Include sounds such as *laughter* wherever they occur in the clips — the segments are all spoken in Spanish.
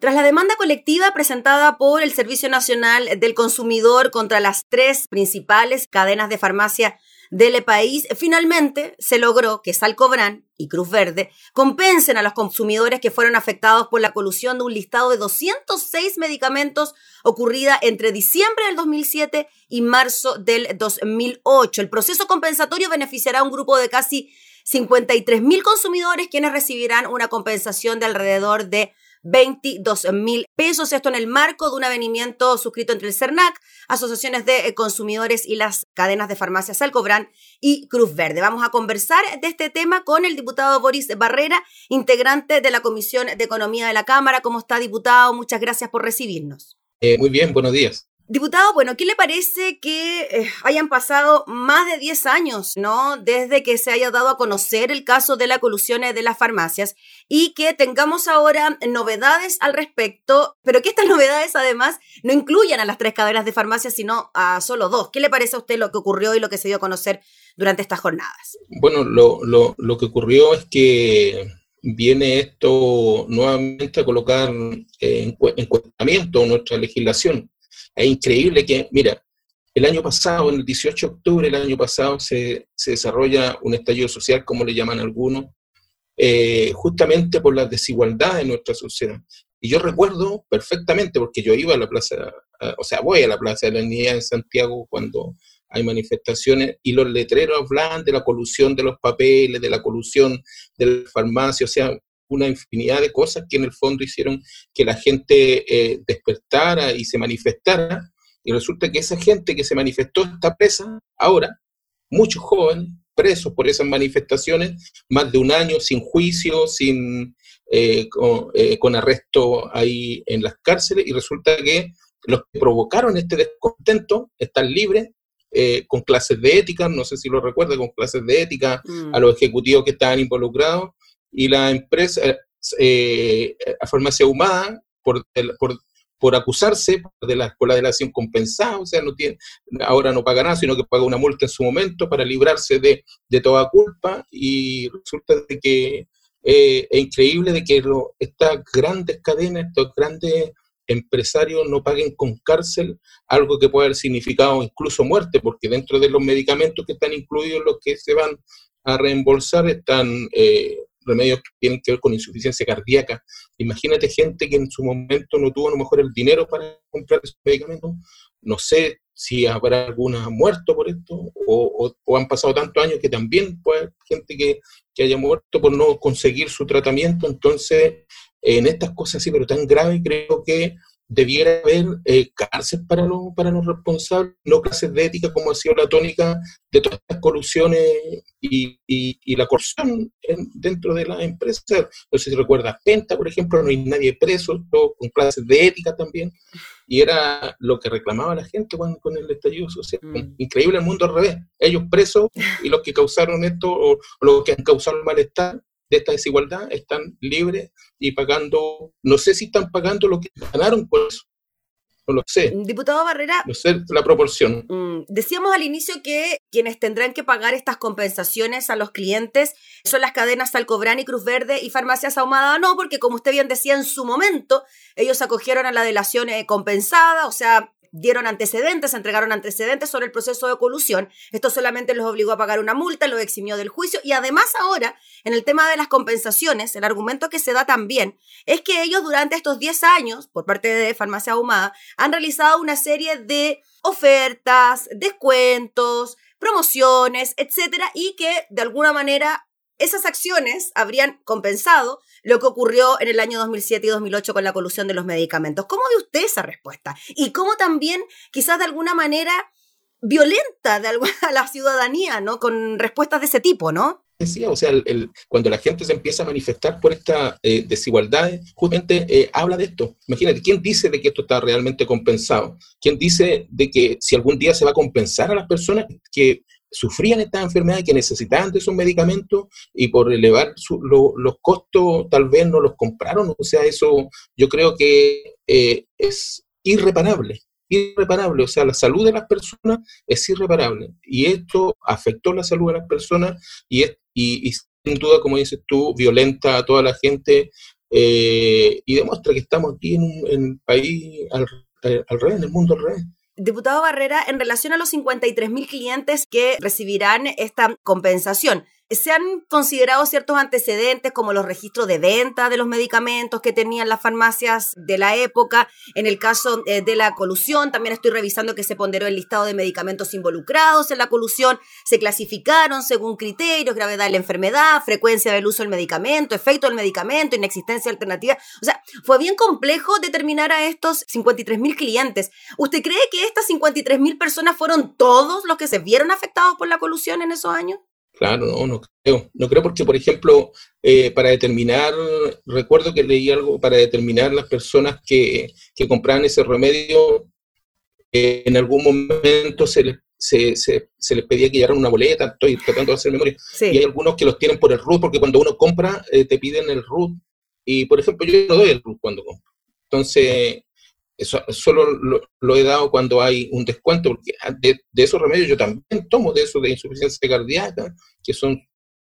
Tras la demanda colectiva presentada por el Servicio Nacional del Consumidor contra las tres principales cadenas de farmacia del país, finalmente se logró que Salcobran y Cruz Verde compensen a los consumidores que fueron afectados por la colusión de un listado de 206 medicamentos ocurrida entre diciembre del 2007 y marzo del 2008. El proceso compensatorio beneficiará a un grupo de casi 53 mil consumidores quienes recibirán una compensación de alrededor de 22 mil pesos. Esto en el marco de un avenimiento suscrito entre el CERNAC, asociaciones de eh, consumidores y las cadenas de farmacias Alcobran y Cruz Verde. Vamos a conversar de este tema con el diputado Boris Barrera, integrante de la Comisión de Economía de la Cámara. ¿Cómo está, diputado? Muchas gracias por recibirnos. Eh, muy bien, buenos días. Diputado, bueno, ¿qué le parece que eh, hayan pasado más de 10 años, ¿no? Desde que se haya dado a conocer el caso de la colusión de las farmacias y que tengamos ahora novedades al respecto, pero que estas *laughs* novedades además no incluyan a las tres cadenas de farmacias, sino a solo dos. ¿Qué le parece a usted lo que ocurrió y lo que se dio a conocer durante estas jornadas? Bueno, lo, lo, lo que ocurrió es que viene esto nuevamente a colocar en, en nuestra legislación es increíble que, mira, el año pasado, en el 18 de octubre del año pasado, se, se desarrolla un estallido social, como le llaman algunos, eh, justamente por las desigualdades en nuestra sociedad. Y yo recuerdo perfectamente, porque yo iba a la plaza, o sea, voy a la Plaza de la Unidad en Santiago cuando hay manifestaciones y los letreros hablan de la colusión de los papeles, de la colusión de la farmacia, o sea, una infinidad de cosas que en el fondo hicieron que la gente eh, despertara y se manifestara. Y resulta que esa gente que se manifestó está presa ahora, muchos jóvenes presos por esas manifestaciones, más de un año sin juicio, sin, eh, eh, con, arresto ahí en las cárceles, y resulta que los que provocaron este descontento están libres con clases de ética, no sé si lo recuerda, con clases de ética mm. a los ejecutivos que estaban involucrados, y la empresa, eh, Farmacia Humada, por, por, por acusarse de la, por la delación compensada, o sea, no tiene, ahora no paga nada, sino que paga una multa en su momento para librarse de, de toda culpa, y resulta de que eh, es increíble de que lo, estas grandes cadenas, estos grandes empresarios no paguen con cárcel algo que puede haber significado incluso muerte, porque dentro de los medicamentos que están incluidos los que se van a reembolsar están eh, remedios que tienen que ver con insuficiencia cardíaca. Imagínate gente que en su momento no tuvo a lo mejor el dinero para comprar esos medicamentos. No sé si habrá alguna muerto por esto o, han pasado tantos años que también puede gente que, que haya muerto por no conseguir su tratamiento. Entonces, en estas cosas así, pero tan graves, creo que debiera haber eh, cárcel para los, para los responsables, no clases de ética como ha sido la tónica de todas estas colusiones y, y, la corrupción dentro de la empresa. No sé si recuerdas Penta, por ejemplo, no hay nadie preso, con clases de ética también, y era lo que reclamaba la gente cuando, con el estallido social. Mm. Increíble el mundo al revés, ellos presos y los que causaron esto o, o los que han causado el malestar de esta desigualdad están libres y pagando, no sé si están pagando lo que ganaron por eso. No lo sé. Diputado Barrera. No sé la proporción. Mm, decíamos al inicio que quienes tendrán que pagar estas compensaciones a los clientes son las cadenas Salcobran y Cruz Verde y Farmacias Ahumada. No, porque como usted bien decía en su momento, ellos acogieron a la delación eh, compensada, o sea, dieron antecedentes, entregaron antecedentes sobre el proceso de colusión. Esto solamente los obligó a pagar una multa, los eximió del juicio y además ahora, en el tema de las compensaciones, el argumento que se da también es que ellos durante estos 10 años, por parte de Farmacia Ahumada, han realizado una serie de ofertas, descuentos, promociones, etcétera, y que de alguna manera esas acciones habrían compensado lo que ocurrió en el año 2007 y 2008 con la colusión de los medicamentos. ¿Cómo ve usted esa respuesta? Y cómo también, quizás de alguna manera, violenta de alguna, a *laughs* la ciudadanía, ¿no? Con respuestas de ese tipo, ¿no? Decía, o sea, cuando la gente se empieza a manifestar por esta eh, desigualdad, justamente eh, habla de esto. Imagínate, ¿quién dice de que esto está realmente compensado? ¿Quién dice de que si algún día se va a compensar a las personas que sufrían esta enfermedad que necesitaban de esos medicamentos y por elevar los costos tal vez no los compraron. O sea, eso yo creo que eh, es irreparable, irreparable. O sea, la salud de las personas es irreparable y esto afectó la salud de las personas y, es, y, sin duda, como dices tú, violenta a toda la gente y demuestra que estamos aquí en un país al, al revés, en el mundo al revés. Diputado Barrera, en relación a los 53 mil clientes que recibirán esta compensación, se han considerado ciertos antecedentes como los registros de venta de los medicamentos que tenían las farmacias de la época. En el caso eh, de la colusión, también estoy revisando que se ponderó el listado de medicamentos involucrados en la colusión. Se clasificaron según criterios, gravedad de la enfermedad, frecuencia del uso del medicamento, efecto del medicamento, inexistencia alternativa. O sea, fue bien complejo determinar a estos 53 mil clientes. ¿Usted cree que estas 53 mil personas fueron todos los que se vieron afectados por la colusión en esos años? Claro, no, no creo. No creo porque, por ejemplo, eh, para determinar, recuerdo que leí algo, para determinar las personas que, que compraban ese remedio, eh, en algún momento se les, se, se, les pedía que llevaran una boleta, estoy tratando de hacer memoria, y hay algunos que los tienen por el RUT, porque cuando uno compra, eh, te piden el RUT, y por ejemplo, yo no doy el RUT cuando compro. Entonces, eso solo lo, he dado cuando hay un descuento, porque de, esos remedios yo también tomo de esos de insuficiencia cardíaca, que son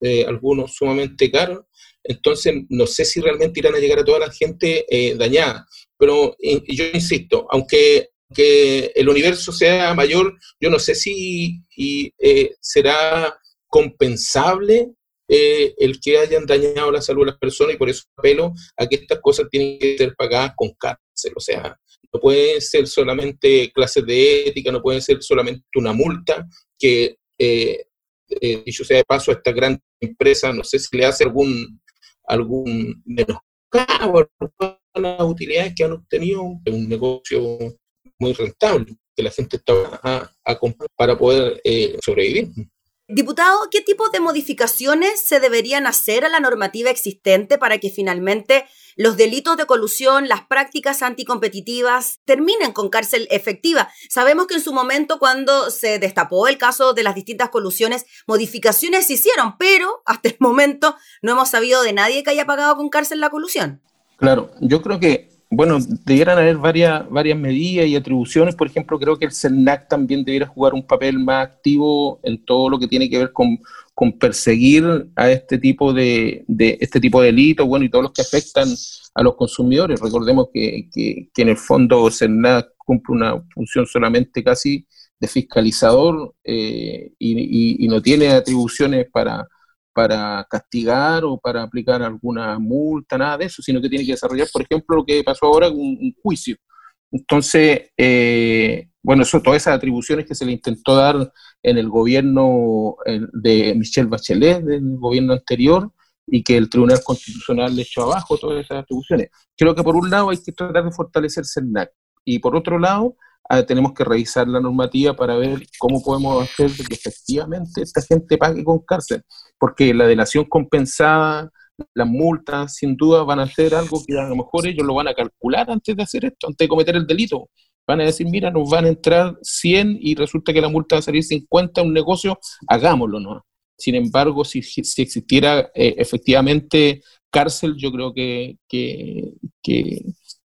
eh, algunos sumamente caros. Entonces, no sé si realmente irán a llegar a toda la gente eh, dañada. Pero yo insisto, aunque que el universo sea mayor, yo no sé si y, eh, será compensable el que hayan dañado la salud de las personas y por eso apelo a que estas cosas tienen que ser pagadas con cárcel. O sea, no puede ser solamente clases de ética, no puede ser solamente una multa, que eh, eh, dicho sea de paso a esta gran empresa, no sé si le hace algún, algún menoscabo a las utilidades que han obtenido, un negocio muy rentable que la gente está a, comprar para poder eh, sobrevivir. Diputado, ¿qué tipo de modificaciones se deberían hacer a la normativa existente para que finalmente los delitos de colusión, las prácticas anticompetitivas terminen con cárcel efectiva? Sabemos que en su momento, cuando se destapó el caso de las distintas colusiones, modificaciones se hicieron, pero hasta el momento no hemos sabido de nadie que haya pagado con cárcel la colusión. Claro, yo creo que bueno, debieran haber varias, varias medidas y atribuciones. Por ejemplo, creo que el CERNAC también debiera jugar un papel más activo en todo lo que tiene que ver con, perseguir a este tipo de, este tipo de delitos, bueno, y todos los que afectan a los consumidores. Recordemos que, que, en el fondo CERNAC cumple una función solamente casi de fiscalizador eh, y no tiene atribuciones para para castigar o para aplicar alguna multa, nada de eso, sino que tiene que desarrollar, por ejemplo, lo que pasó ahora, un, un juicio. Entonces, eh, bueno, eso, todas esas atribuciones que se le intentó dar en el gobierno de Michelle Bachelet, del gobierno anterior, y que el Tribunal Constitucional le echó abajo todas esas atribuciones. Creo que por un lado hay que tratar de fortalecer CERNAC, y por otro lado, Ah, tenemos que revisar la normativa para ver cómo podemos hacer que efectivamente esta gente pague con cárcel, porque la delación compensada, las multas, sin duda van a ser algo que a lo mejor ellos lo van a calcular antes de hacer esto, antes de cometer el delito. Van a decir, mira, nos van a entrar 100 y resulta que la multa va a salir 50, un negocio, hagámoslo, ¿no? Sin embargo, si, si existiera eh, efectivamente cárcel, yo creo que, que,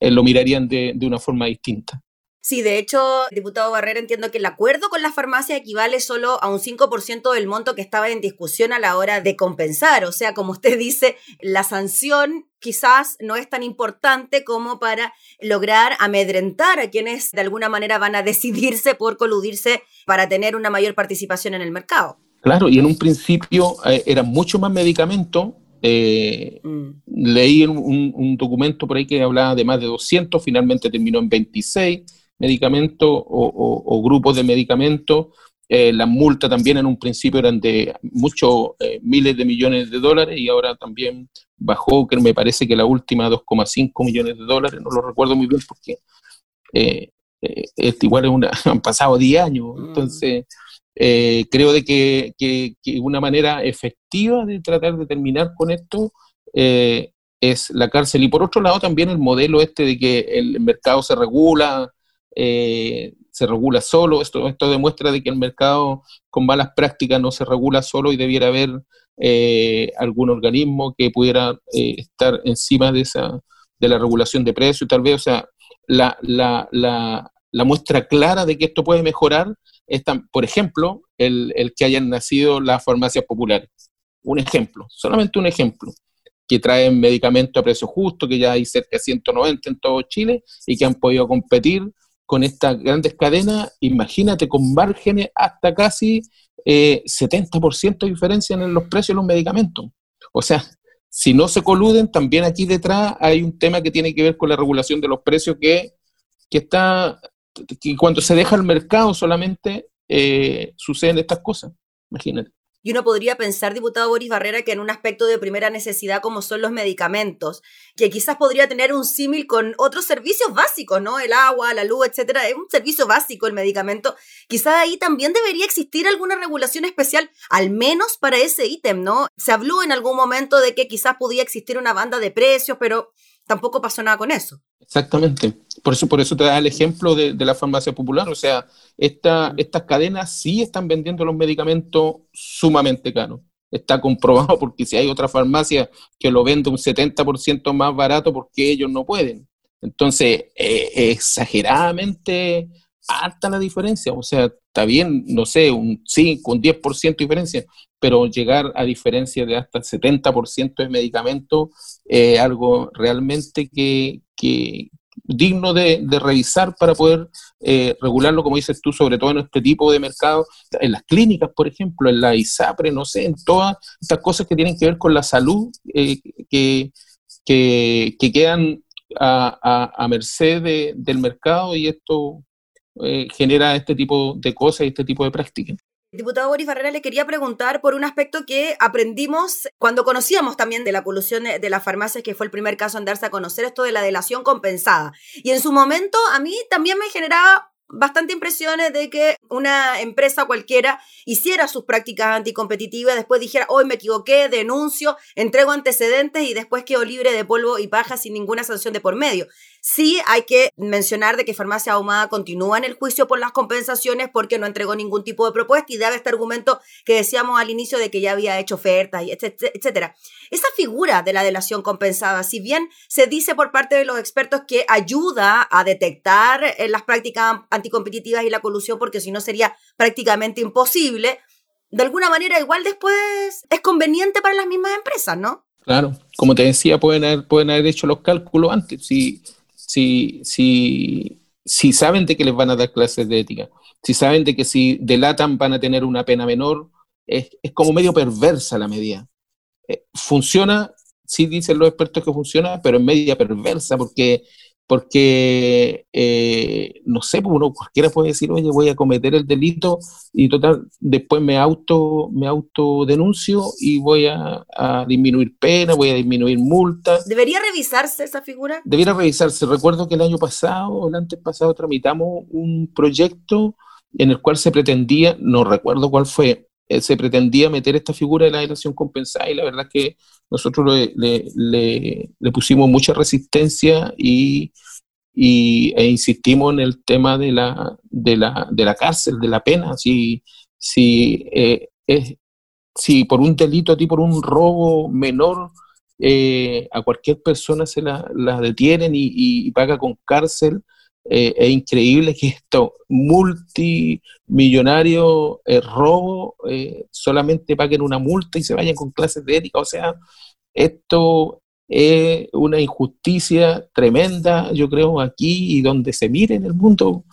eh, lo mirarían de, de una forma distinta. Sí, de hecho, diputado Barrera, entiendo que el acuerdo con la farmacia equivale solo a un 5% del monto que estaba en discusión a la hora de compensar. O sea, como usted dice, la sanción quizás no es tan importante como para lograr amedrentar a quienes de alguna manera van a decidirse por coludirse para tener una mayor participación en el mercado. Claro, y en un principio eh, era mucho más medicamento. Eh, mm. Leí un, un documento por ahí que hablaba de más de 200, finalmente terminó en 26 medicamentos o, grupos de medicamentos. Eh, las multas también en un principio eran de muchos eh, miles de millones de dólares y ahora también bajó, que me parece que la última 2,5 millones de dólares, no lo recuerdo muy bien porque eh, igual es una, *laughs* han pasado 10 años, mm. entonces creo de que, que, una manera efectiva de tratar de terminar con esto es la cárcel y por otro lado también el modelo este de que el mercado se regula, eh, se regula solo. Esto, esto demuestra de que el mercado con malas prácticas no se regula solo y debiera haber eh, algún organismo que pudiera eh, estar encima de esa de la regulación de precios, tal vez, o sea, la, la, la, la, muestra clara de que esto puede mejorar es, por ejemplo, el, el que hayan nacido las farmacias populares. Un ejemplo, solamente un ejemplo. que traen medicamentos a precio justo, que ya hay cerca de 190 en todo Chile y que han podido competir con estas grandes cadenas, imagínate con márgenes hasta casi 70% eh, de diferencia en los precios de los medicamentos. O sea, si no se coluden, también aquí detrás hay un tema que tiene que ver con la regulación de los precios que, que está, que cuando se deja el mercado solamente eh, suceden estas cosas. Imagínate. Y uno podría pensar, diputado Boris Barrera, que en un aspecto de primera necesidad como son los medicamentos, que quizás podría tener un símil con otros servicios básicos, ¿no? El agua, la luz, etcétera. Es un servicio básico el medicamento. Quizás ahí también debería existir alguna regulación especial, al menos para ese ítem, ¿no? Se habló en algún momento de que quizás podía existir una banda de precios, pero tampoco pasó nada con eso. Exactamente. Por eso, por eso te da el ejemplo de, la farmacia popular. O sea, esta, estas cadenas sí están vendiendo los medicamentos sumamente caros. Está comprobado porque si hay otra farmacia que lo vende un 70% más barato, porque ellos no pueden? Entonces, eh, exageradamente alta la diferencia. O sea, está bien, no sé, un 5, un 10% de diferencia, pero llegar a diferencia de hasta el 70% de medicamentos es algo realmente que, digno de, revisar para poder eh, regularlo, como dices tú, sobre todo en este tipo de mercado, en las clínicas, por ejemplo, en la ISAPRE, no sé, en todas estas cosas que tienen que ver con la salud, eh, que, que, quedan a, merced del mercado y esto eh, genera este tipo de cosas y este tipo de prácticas. Diputado Boris Barrera, le quería preguntar por un aspecto que aprendimos cuando conocíamos también de la colusión de las farmacias, que fue el primer caso en darse a conocer esto de la delación compensada. Y en su momento a mí también me generaba bastante impresiones de que una empresa cualquiera hiciera sus prácticas anticompetitivas, después dijera, hoy me equivoqué, denuncio, entrego antecedentes y después quedo libre de polvo y paja sin ninguna sanción de por medio. Sí hay que mencionar de que Farmacia Ahumada continúa en el juicio por las compensaciones porque no entregó ningún tipo de propuesta y daba este argumento que decíamos al inicio de que ya había hecho ofertas, etcétera. Esa figura de la delación compensada, si bien se dice por parte de los expertos que ayuda a detectar eh, las prácticas anticompetitivas y la colusión porque si no sería prácticamente imposible, de alguna manera igual después es conveniente para las mismas empresas, ¿no? Claro, como te decía, pueden haber, pueden haber hecho los cálculos antes. Si, si, si, si saben de que les van a dar clases de ética, si saben de que si delatan van a tener una pena menor, es, es como medio perversa la medida. Eh, funciona, sí dicen los expertos que funciona, pero es media perversa porque porque, eh, no sé, pues, uno cualquiera puede decir, oye, voy a cometer el delito y total, después me auto, me denuncio y voy a, disminuir pena, voy a disminuir multa. ¿Debería revisarse esa figura? Debería revisarse. Recuerdo que el año pasado o el antes pasado tramitamos un proyecto en el cual se pretendía, no recuerdo cuál fue, eh, se pretendía meter esta figura de la delación compensada y la verdad es que nosotros le, le, pusimos mucha resistencia y, e insistimos en el tema de la, de la, de la cárcel, de la pena. Si, si, eh, si por un delito, a ti por un robo menor, eh, a cualquier persona se la, detienen y, paga con cárcel, eh, es increíble que esto multimillonario eh, robo eh, solamente paguen una multa y se vayan con clases de ética. O sea, esto es una injusticia tremenda, yo creo, aquí y donde se mire en el mundo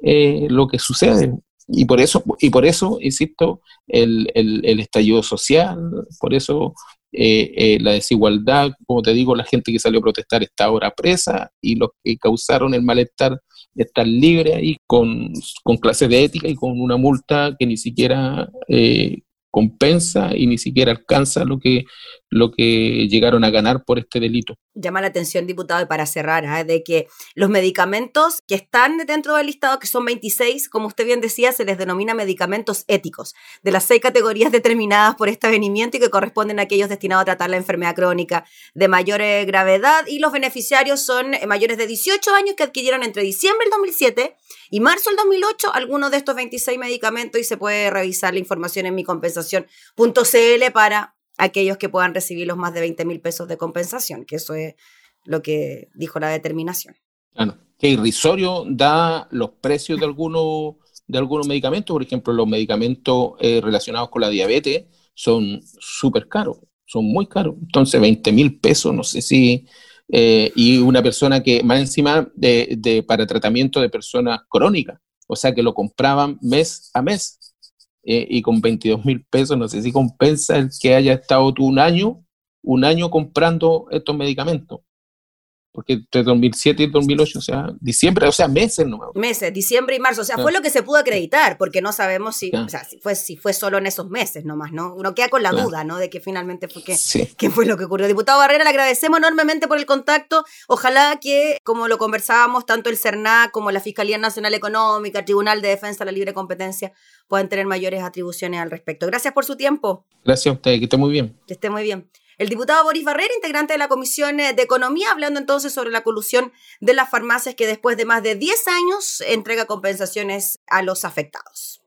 lo que sucede. Y por eso, y por eso insisto, el, el, el estallido social, por eso eh, eh, la desigualdad, como te digo, la gente que salió a protestar está ahora presa y los que causaron el malestar están libres ahí con, con clases de ética y con una multa que ni siquiera eh, compensa y ni siquiera alcanza lo que, lo que llegaron a ganar por este delito. Llama la atención, diputado, y para cerrar, ¿eh? de que los medicamentos que están dentro del listado, que son 26, como usted bien decía, se les denomina medicamentos éticos, de las seis categorías *laughs* determinadas por este avenimiento y que corresponden a aquellos destinados a tratar la enfermedad crónica de mayor eh, gravedad, y los beneficiarios son eh, mayores de 18 años que adquirieron entre diciembre del 2007 y marzo del 2008 algunos de estos 26 medicamentos y se puede revisar la información en mi compensación.cl para aquellos que puedan recibir los más de 20 mil pesos de compensación, que eso es lo que dijo la determinación. Claro, que irrisorio da los precios de algunos, de algunos medicamentos, por ejemplo, los medicamentos eh, relacionados con la diabetes son súper caros. son muy caros. Entonces, 20 mil pesos, no sé si... Eh, y una persona que más encima de, de, para tratamiento de personas crónicas, o sea que lo compraban mes a mes eh, y con 22 mil pesos, no sé si compensa el que haya estado tú un año, un año comprando estos medicamentos porque entre 2007 y 2008, o sea, diciembre, o sea, meses nomás. Meses, diciembre y marzo, o sea, fue lo que se pudo acreditar, porque no sabemos si, o sea, si fue, si fue solo en esos meses nomás, ¿no? Uno queda con la duda, ¿no? De que finalmente fue que, qué fue lo que ocurrió. Diputado Barrera, le agradecemos enormemente por el contacto. Ojalá que, como lo conversábamos, tanto el CERNAC como la Fiscalía Nacional Económica, Tribunal de Defensa de la Libre Competencia, puedan tener mayores atribuciones al respecto. Gracias por su tiempo. Gracias a usted, que esté muy bien. Que esté muy bien. El diputado Boris Barrera, integrante de la Comisión de Economía, hablando entonces sobre la colusión de las farmacias que después de más de 10 años entrega compensaciones a los afectados.